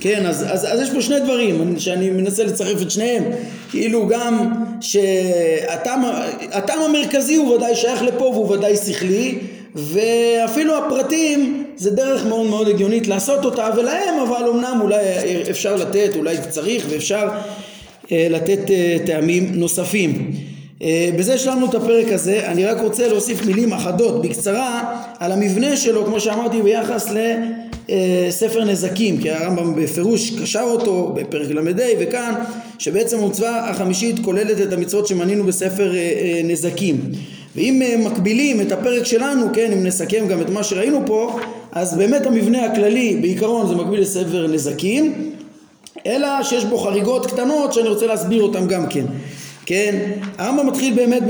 כן, אז, אז, אז יש פה שני דברים שאני מנסה לצרף את שניהם, כאילו גם שהטעם המרכזי הוא ודאי שייך לפה והוא ודאי שכלי, ואפילו הפרטים זה דרך מאוד מאוד הגיונית לעשות אותה ולהם אבל אמנם אולי אפשר לתת, אולי צריך ואפשר אה, לתת אה, טעמים נוספים. אה, בזה יש לנו את הפרק הזה, אני רק רוצה להוסיף מילים אחדות בקצרה על המבנה שלו כמו שאמרתי ביחס לספר נזקים כי הרמב"ם בפירוש קשר אותו בפרק ל"ה וכאן שבעצם המצווה החמישית כוללת את המצוות שמנינו בספר נזקים ואם אה, מקבילים את הפרק שלנו, כן, אם נסכם גם את מה שראינו פה, אז באמת המבנה הכללי בעיקרון זה מקביל לספר נזקים, אלא שיש בו חריגות קטנות שאני רוצה להסביר אותן גם כן. כן, הרמב"ם מתחיל באמת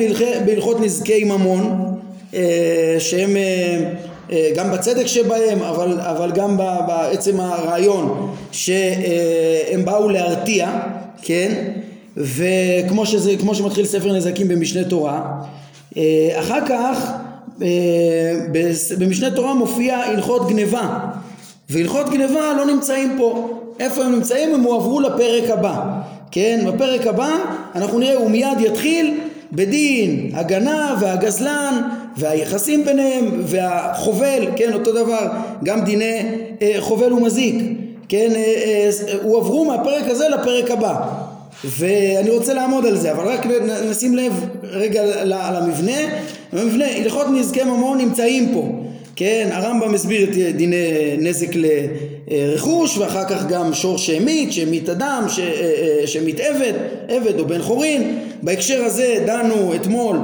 בהלכות נזקי ממון, אה, שהם אה, גם בצדק שבהם, אבל, אבל גם בעצם הרעיון שהם באו להרתיע, כן, וכמו שזה, כמו שמתחיל ספר נזקים במשנה תורה, אה, אחר כך אה, במשנה תורה מופיע הלכות גניבה. והלכות גניבה לא נמצאים פה. איפה הם נמצאים? הם הועברו לפרק הבא. כן? בפרק הבא אנחנו נראה הוא מיד יתחיל בדין הגנב והגזלן והיחסים ביניהם והחובל כן? אותו דבר. גם דיני אה, חובל ומזיק. כן? הועברו מהפרק הזה לפרק הבא ואני רוצה לעמוד על זה, אבל רק נשים לב רגע למבנה. המבנה, הלכות נזקי ממון נמצאים פה. כן, הרמב"ם הסביר את דיני נזק לרכוש ואחר כך גם שור שהמית, שהמית אדם, שהמית עבד, עבד או בן חורין. בהקשר הזה דנו אתמול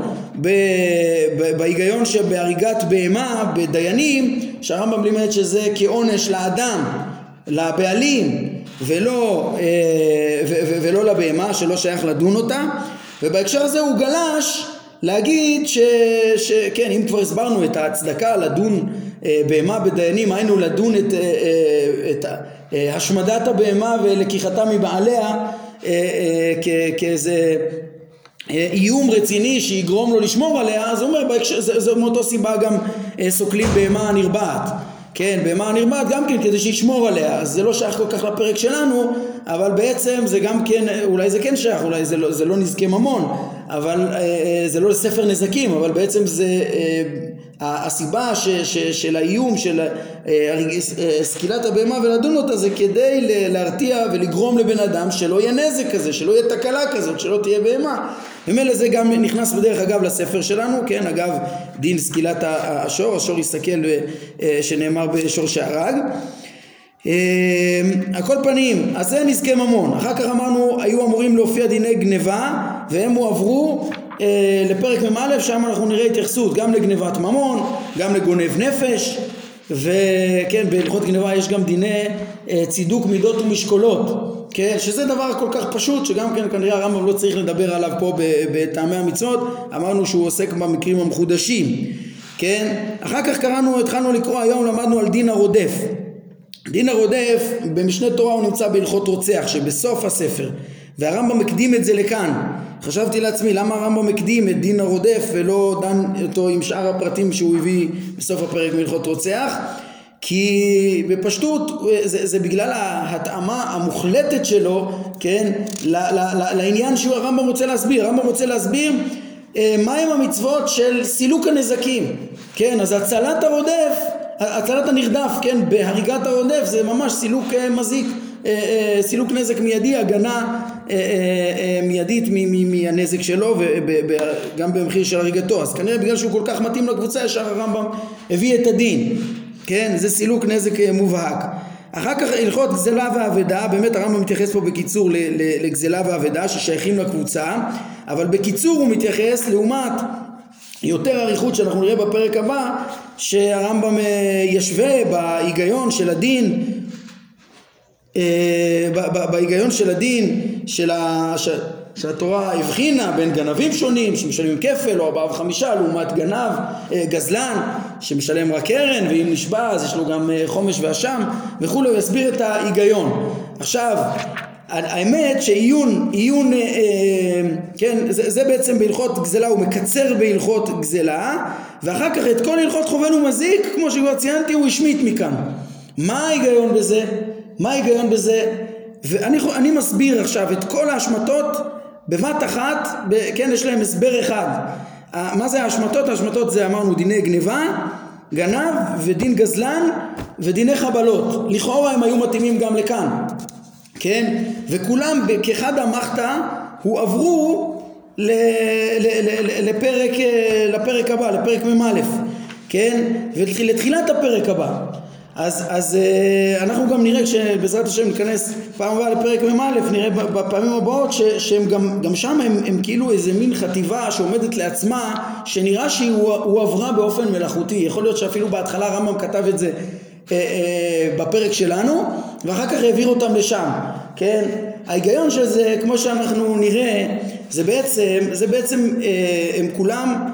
בהיגיון שבהריגת בהמה בדיינים, שהרמב"ם לימד שזה כעונש לאדם, לבעלים, ולא, אה, ולא לבהמה שלא שייך לדון אותה ובהקשר הזה הוא גלש להגיד שכן אם כבר הסברנו את ההצדקה לדון אה, בהמה בדיינים היינו לדון את, אה, את השמדת הבהמה ולקיחתה מבעליה כאיזה אה, איום רציני שיגרום לו לשמור עליה, אז הוא אומר, בהקשר, זה, זה מאותו סיבה גם סוקלים בהמה הנרבעת. כן, בהמה הנרבעת גם כן כדי שישמור עליה, אז זה לא שייך כל כך לפרק שלנו, אבל בעצם זה גם כן, אולי זה כן שייך, אולי זה לא, זה לא נזקי ממון, אבל אה, אה, זה לא לספר נזקים, אבל בעצם זה אה, הסיבה ש, ש, של האיום של סקילת הבהמה ולדון אותה זה כדי להרתיע ולגרום לבן אדם שלא יהיה נזק כזה, שלא יהיה תקלה כזאת, שלא תהיה בהמה. ממילא זה גם נכנס בדרך אגב לספר שלנו, כן, אגב דין סקילת השור, השור יסתכל אה, שנאמר בשור שהרג. על כל פנים, אז זה נזקי ממון. אחר כך אמרנו, היו אמורים להופיע דיני גניבה, והם הועברו אה, לפרק מ"א, שם אנחנו נראה התייחסות גם לגניבת ממון, גם לגונב נפש, וכן, בהלכות גניבה יש גם דיני אה, צידוק מידות ומשקולות, כן, שזה דבר כל כך פשוט, שגם כן כנראה הרמב"ם לא צריך לדבר עליו פה בטעמי המצוות, אמרנו שהוא עוסק במקרים המחודשים, כן, אחר כך קראנו, התחלנו לקרוא היום, למדנו על דין הרודף. דין הרודף, במשנה תורה הוא נמצא בהלכות רוצח, שבסוף הספר, והרמב"ם מקדים את זה לכאן. חשבתי לעצמי למה הרמב"ם הקדים את דין הרודף ולא דן אותו עם שאר הפרטים שהוא הביא בסוף הפרק בהלכות רוצח כי בפשטות זה, זה בגלל ההתאמה המוחלטת שלו, כן, ל, ל, ל, לעניין שהרמב"ם רוצה להסביר. הרמב"ם רוצה להסביר אה, מהם המצוות של סילוק הנזקים, כן, אז הצלת הרודף, הצלת הנרדף, כן, בהריגת הרודף זה ממש סילוק אה, מזיק. אה, אה, סילוק נזק מיידי, הגנה אה, מיידית מהנזק שלו וגם במחיר של הריגתו. אז כנראה בגלל שהוא כל כך מתאים לקבוצה, ישר הרמב"ם הביא את הדין. כן, זה סילוק נזק מובהק. אחר כך הלכות גזלה ואבדה, באמת הרמב"ם מתייחס פה בקיצור לגזלה ואבדה ששייכים לקבוצה, אבל בקיצור הוא מתייחס לעומת יותר אריכות שאנחנו נראה בפרק הבא, שהרמב"ם ישווה בהיגיון של הדין אה, בהיגיון של הדין של ה... שהתורה הבחינה בין גנבים שונים שמשלמים כפל או ארבעה וחמישה לעומת גנב, אה, גזלן שמשלם רק קרן ואם נשבע אז יש לו גם אה, חומש ואשם וכולי, הוא יסביר את ההיגיון. עכשיו, האמת שעיון, עיון, אה, כן, זה, זה בעצם בהלכות גזלה, הוא מקצר בהלכות גזלה ואחר כך את כל הלכות חובל ומזיק, כמו שכבר ציינתי, הוא השמיט מכאן. מה ההיגיון בזה? מה ההיגיון בזה? ואני מסביר עכשיו את כל ההשמטות בבת אחת, ב, כן, יש להם הסבר אחד. מה זה ההשמטות? ההשמטות זה אמרנו דיני גניבה, גנב ודין גזלן ודיני חבלות. לכאורה הם היו מתאימים גם לכאן, כן? וכולם כאחד המחתא הועברו לפרק, לפרק הבא, לפרק מ"א, כן? ולתחילת הפרק הבא. אז, אז אה, אנחנו גם נראה כשבעזרת השם ניכנס פעם הבאה לפרק מ"א נראה בפעמים הבאות ש, שהם גם, גם שם הם, הם כאילו איזה מין חטיבה שעומדת לעצמה שנראה שהיא הועברה באופן מלאכותי. יכול להיות שאפילו בהתחלה רמב"ם כתב את זה אה, אה, בפרק שלנו ואחר כך העביר אותם לשם כן? ההיגיון של זה כמו שאנחנו נראה זה בעצם זה בעצם אה, הם כולם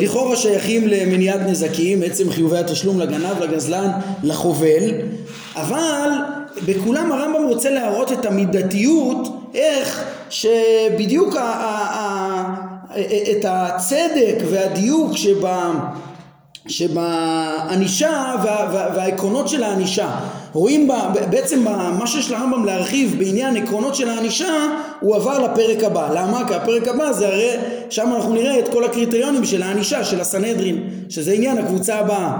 לכאורה שייכים למניעת נזקים, עצם חיובי התשלום לגנב, לגזלן, לחובל, אבל בכולם הרמב"ם רוצה להראות את המידתיות, איך שבדיוק ה- ה- ה- את הצדק והדיוק שבה שבענישה וה, וה, והעקרונות של הענישה רואים בה, בעצם מה שיש לרמב"ם להרחיב בעניין עקרונות של הענישה הוא עבר לפרק הבא למה? כי הפרק הבא זה הרי שם אנחנו נראה את כל הקריטריונים של הענישה של הסנהדרין שזה עניין הקבוצה הבאה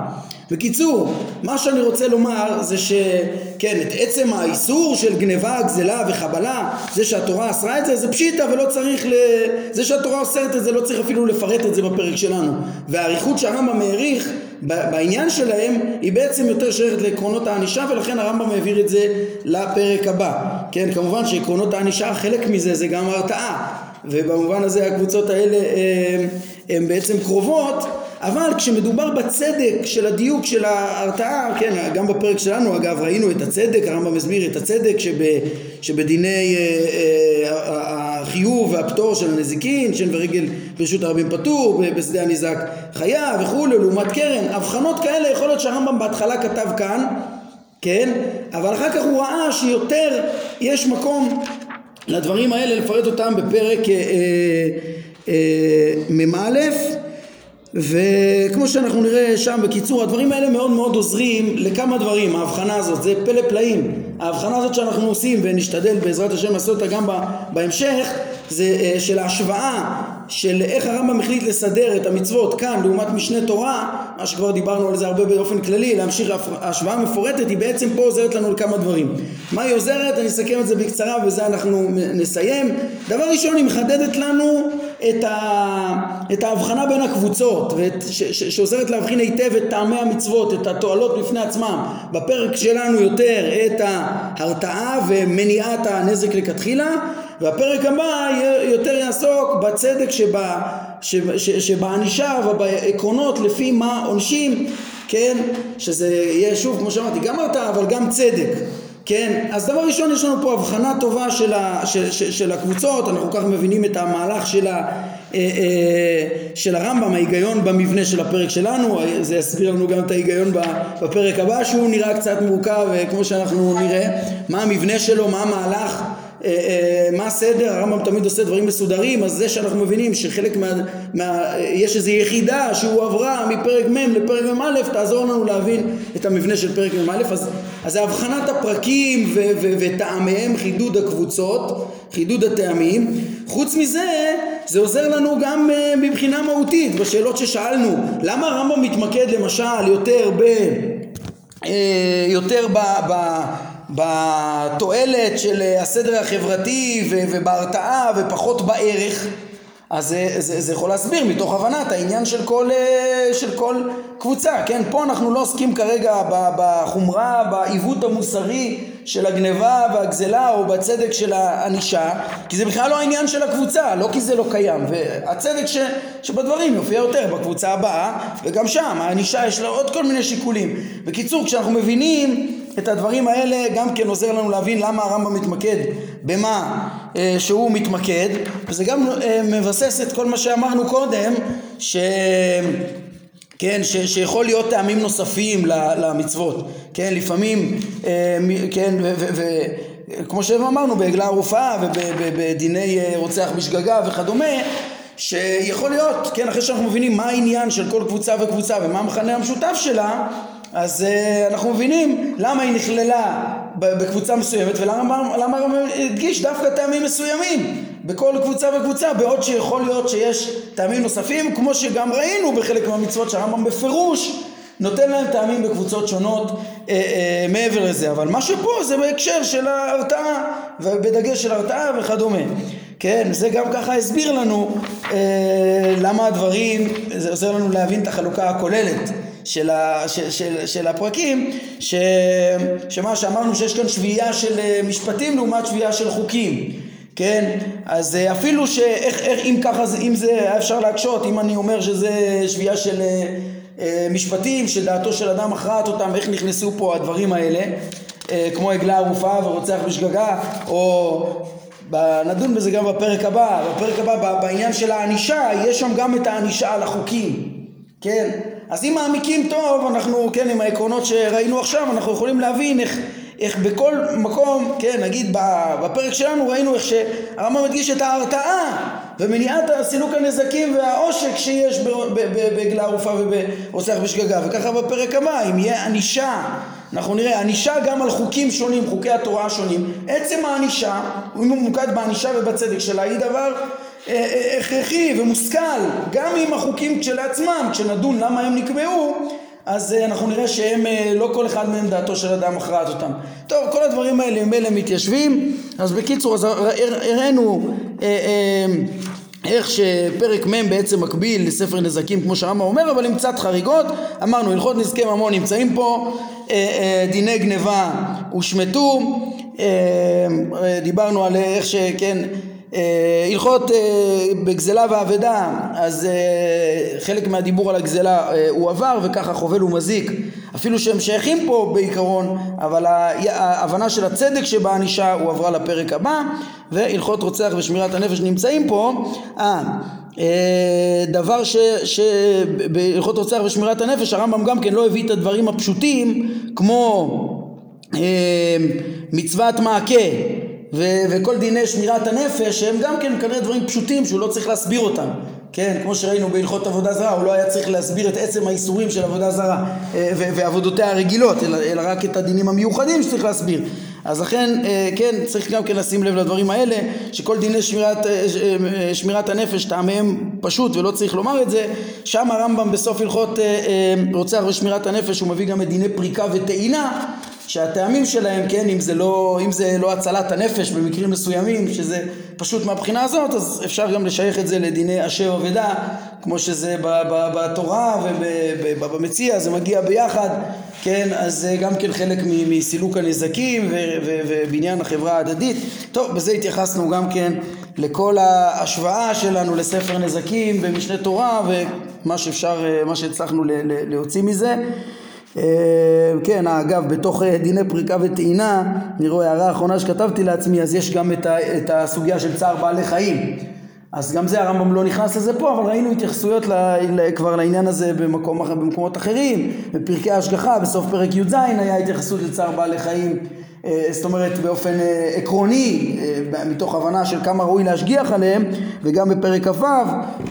בקיצור, מה שאני רוצה לומר זה שכן, את עצם האיסור של גניבה, גזלה וחבלה, זה שהתורה אסרה את זה, זה פשיטה ולא צריך ל... זה שהתורה אוסרת את זה, לא צריך אפילו לפרט את זה בפרק שלנו. והאריכות שהרמב"ם העריך בעניין שלהם, היא בעצם יותר שייכת לעקרונות הענישה, ולכן הרמב"ם העביר את זה לפרק הבא. כן, כמובן שעקרונות הענישה, חלק מזה זה גם הרתעה. ובמובן הזה הקבוצות האלה הן בעצם קרובות אבל כשמדובר בצדק של הדיוק של ההרתעה, כן, גם בפרק שלנו אגב ראינו את הצדק, הרמב"ם מסביר את הצדק שב, שבדיני אה, אה, החיוב והפטור של הנזיקין, שן ורגל ברשות הרבים פטור, בשדה הניזק חיה וכולי, לעומת קרן, הבחנות כאלה יכול להיות שהרמב"ם בהתחלה כתב כאן, כן, אבל אחר כך הוא ראה שיותר יש מקום לדברים האלה, לפרט אותם בפרק אה, אה, מ"א וכמו שאנחנו נראה שם בקיצור הדברים האלה מאוד מאוד עוזרים לכמה דברים ההבחנה הזאת זה פלא פלאים ההבחנה הזאת שאנחנו עושים ונשתדל בעזרת השם לעשות אותה גם בהמשך זה אה, של ההשוואה של איך הרמב"ם החליט לסדר את המצוות כאן לעומת משנה תורה, מה שכבר דיברנו על זה הרבה באופן כללי, להמשיך ההשוואה המפורטת, היא בעצם פה עוזרת לנו לכמה דברים. מה היא עוזרת? אני אסכם את זה בקצרה ובזה אנחנו נסיים. דבר ראשון, היא מחדדת לנו את, ה, את ההבחנה בין הקבוצות, ואת, ש, ש, שעוזרת להבחין היטב את טעמי המצוות, את התועלות בפני עצמם. בפרק שלנו יותר את ההרתעה ומניעת הנזק לכתחילה, והפרק הבא יותר יעסוק בצדק שבענישה ובעקרונות לפי מה עונשים, כן, שזה יהיה שוב כמו שאמרתי גם הרתעה אבל גם צדק, כן, אז דבר ראשון יש לנו פה הבחנה טובה של, ה, של, של, של הקבוצות, אנחנו כך מבינים את המהלך של, ה, אה, אה, של הרמב"ם, ההיגיון במבנה של הפרק שלנו, זה יסביר לנו גם את ההיגיון בפרק הבא שהוא נראה קצת מורכב אה, כמו שאנחנו נראה, מה המבנה שלו, מה המהלך מה הסדר, הרמב"ם תמיד עושה דברים מסודרים, אז זה שאנחנו מבינים שחלק מה... מה יש איזו יחידה שהוא עברה מפרק מ' לפרק מ"א, תעזור לנו להבין את המבנה של פרק מ"א, אז, אז הבחנת הפרקים וטעמיהם, חידוד הקבוצות, חידוד הטעמים. חוץ מזה, זה עוזר לנו גם uh, מבחינה מהותית, בשאלות ששאלנו, למה הרמב"ם מתמקד למשל יותר ב... Uh, יותר ב... ב בתועלת של הסדר החברתי ובהרתעה ופחות בערך אז זה, זה, זה יכול להסביר מתוך הבנת העניין של כל, של כל קבוצה, כן? פה אנחנו לא עוסקים כרגע בחומרה, בעיוות המוסרי של הגניבה והגזלה או בצדק של הענישה, כי זה בכלל לא העניין של הקבוצה, לא כי זה לא קיים, והצדק ש, שבדברים יופיע יותר בקבוצה הבאה, וגם שם הענישה יש לה עוד כל מיני שיקולים. בקיצור, כשאנחנו מבינים את הדברים האלה גם כן עוזר לנו להבין למה הרמב"ם מתמקד במה אה, שהוא מתמקד וזה גם אה, מבסס את כל מה שאמרנו קודם ש... כן, ש, שיכול להיות טעמים נוספים למצוות, כן, לפעמים, אה, כן, וכמו שאמרנו בעגלה ערופה ובדיני אה, רוצח בשגגה וכדומה, שיכול להיות, כן, אחרי שאנחנו מבינים מה העניין של כל קבוצה וקבוצה ומה המכנה המשותף שלה, אז uh, אנחנו מבינים למה היא נכללה בקבוצה מסוימת ולמה הרמב"ם הדגיש דווקא טעמים מסוימים בכל קבוצה וקבוצה בעוד שיכול להיות שיש טעמים נוספים כמו שגם ראינו בחלק מהמצוות שהרמב"ם בפירוש נותן להם טעמים בקבוצות שונות אה, אה, מעבר לזה. אבל מה שפה זה בהקשר של ההרתעה ובדגש של הרתעה וכדומה. כן זה גם ככה הסביר לנו אה, למה הדברים זה עוזר לנו להבין את החלוקה הכוללת של, ה, של, של, של הפרקים, ש, שמה שאמרנו שיש כאן שביעייה של אה, משפטים לעומת שביעייה של חוקים, כן? אז אה, אפילו שאיך, איך, אם ככה, אם זה היה אפשר להקשות, אם אני אומר שזה שביעייה של אה, משפטים, שדעתו של אדם מכרעת אותם, איך נכנסו פה הדברים האלה, כמו עגלה ערופה ורוצח בשגגה, או נדון בזה גם בפרק הבא, בפרק הבא בעניין של הענישה, יש שם גם את הענישה על החוקים, כן? אז אם מעמיקים טוב, אנחנו, כן, עם העקרונות שראינו עכשיו, אנחנו יכולים להבין איך, איך בכל מקום, כן, נגיד בפרק שלנו ראינו איך שהרמב"ם מדגיש את ההרתעה ומניעת סילוק הנזקים והעושק שיש בעגלה ערופה וברוצח בשגגה. וככה בפרק הבא אם יהיה ענישה אנחנו נראה ענישה גם על חוקים שונים חוקי התורה השונים. עצם הענישה הוא ממוקד בענישה ובצדק שלה היא דבר הכרחי ומושכל גם עם החוקים כשלעצמם כשנדון למה הם נקבעו אז אה, אנחנו נראה שהם לא כל אחד מהם דעתו של אדם מכרעת אותם. טוב כל הדברים האלה הם אלה מתיישבים אז בקיצור אז הראינו איך שפרק מ' בעצם מקביל לספר נזקים כמו שהרמב"ם אומר אבל עם קצת חריגות. אמרנו הלכות נזקי ממון נמצאים פה דיני גניבה הושמטו דיברנו על איך שכן אה, הלכות אה, בגזלה ואבדה אז אה, חלק מהדיבור על הגזלה הוא עבר וככה חובל ומזיק. אפילו שהם שייכים פה בעיקרון אבל ההבנה של הצדק שבענישה הוא עברה לפרק הבא. והלכות רוצח ושמירת הנפש נמצאים פה. אה, דבר שבהלכות רוצח ושמירת הנפש הרמב"ם גם כן לא הביא את הדברים הפשוטים כמו מצוות מעקה ו- וכל דיני שמירת הנפש הם גם כן כנראה דברים פשוטים שהוא לא צריך להסביר אותם כן, כמו שראינו בהלכות עבודה זרה, הוא לא היה צריך להסביר את עצם האיסורים של עבודה זרה אה, ועבודותיה הרגילות, אלא, אלא רק את הדינים המיוחדים שצריך להסביר. אז לכן, אה, כן, צריך גם כן לשים לב לדברים האלה, שכל דיני שמירת, אה, שמירת הנפש טעמיהם פשוט ולא צריך לומר את זה, שם הרמב"ם בסוף הלכות רוצח ושמירת הנפש, הוא מביא גם את דיני פריקה וטעינה, שהטעמים שלהם, כן, אם זה לא, אם זה לא הצלת הנפש במקרים מסוימים, שזה פשוט מהבחינה הזאת, אז אפשר גם לשייך את זה לדיני אשר אבדה, כמו שזה בתורה ובמציע, זה מגיע ביחד, כן, אז זה גם כן חלק מסילוק הנזקים ובניין החברה ההדדית. טוב, בזה התייחסנו גם כן לכל ההשוואה שלנו לספר נזקים ומשנה תורה ומה שאפשר, מה שהצלחנו להוציא מזה. אה, כן, אגב, בתוך אה, דיני פריקה וטעינה, אני רואה הערה האחרונה שכתבתי לעצמי, אז יש גם את, ה, את הסוגיה של צער בעלי חיים. אז גם זה הרמב"ם לא נכנס לזה פה, אבל ראינו התייחסויות ל, ל, כבר לעניין הזה במקום, במקומות אחרים, בפרקי ההשגחה, בסוף פרק י"ז היה התייחסות לצער בעלי חיים, אה, זאת אומרת באופן עקרוני, מתוך הבנה של כמה ראוי להשגיח עליהם, וגם בפרק כ"ו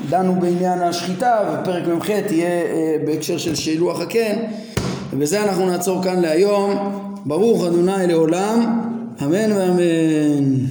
דנו בעניין השחיטה, ופרק מ"ח יהיה בהקשר של שילוח הקן. ובזה אנחנו נעצור כאן להיום. ברוך אדוני לעולם, אמן ואמן.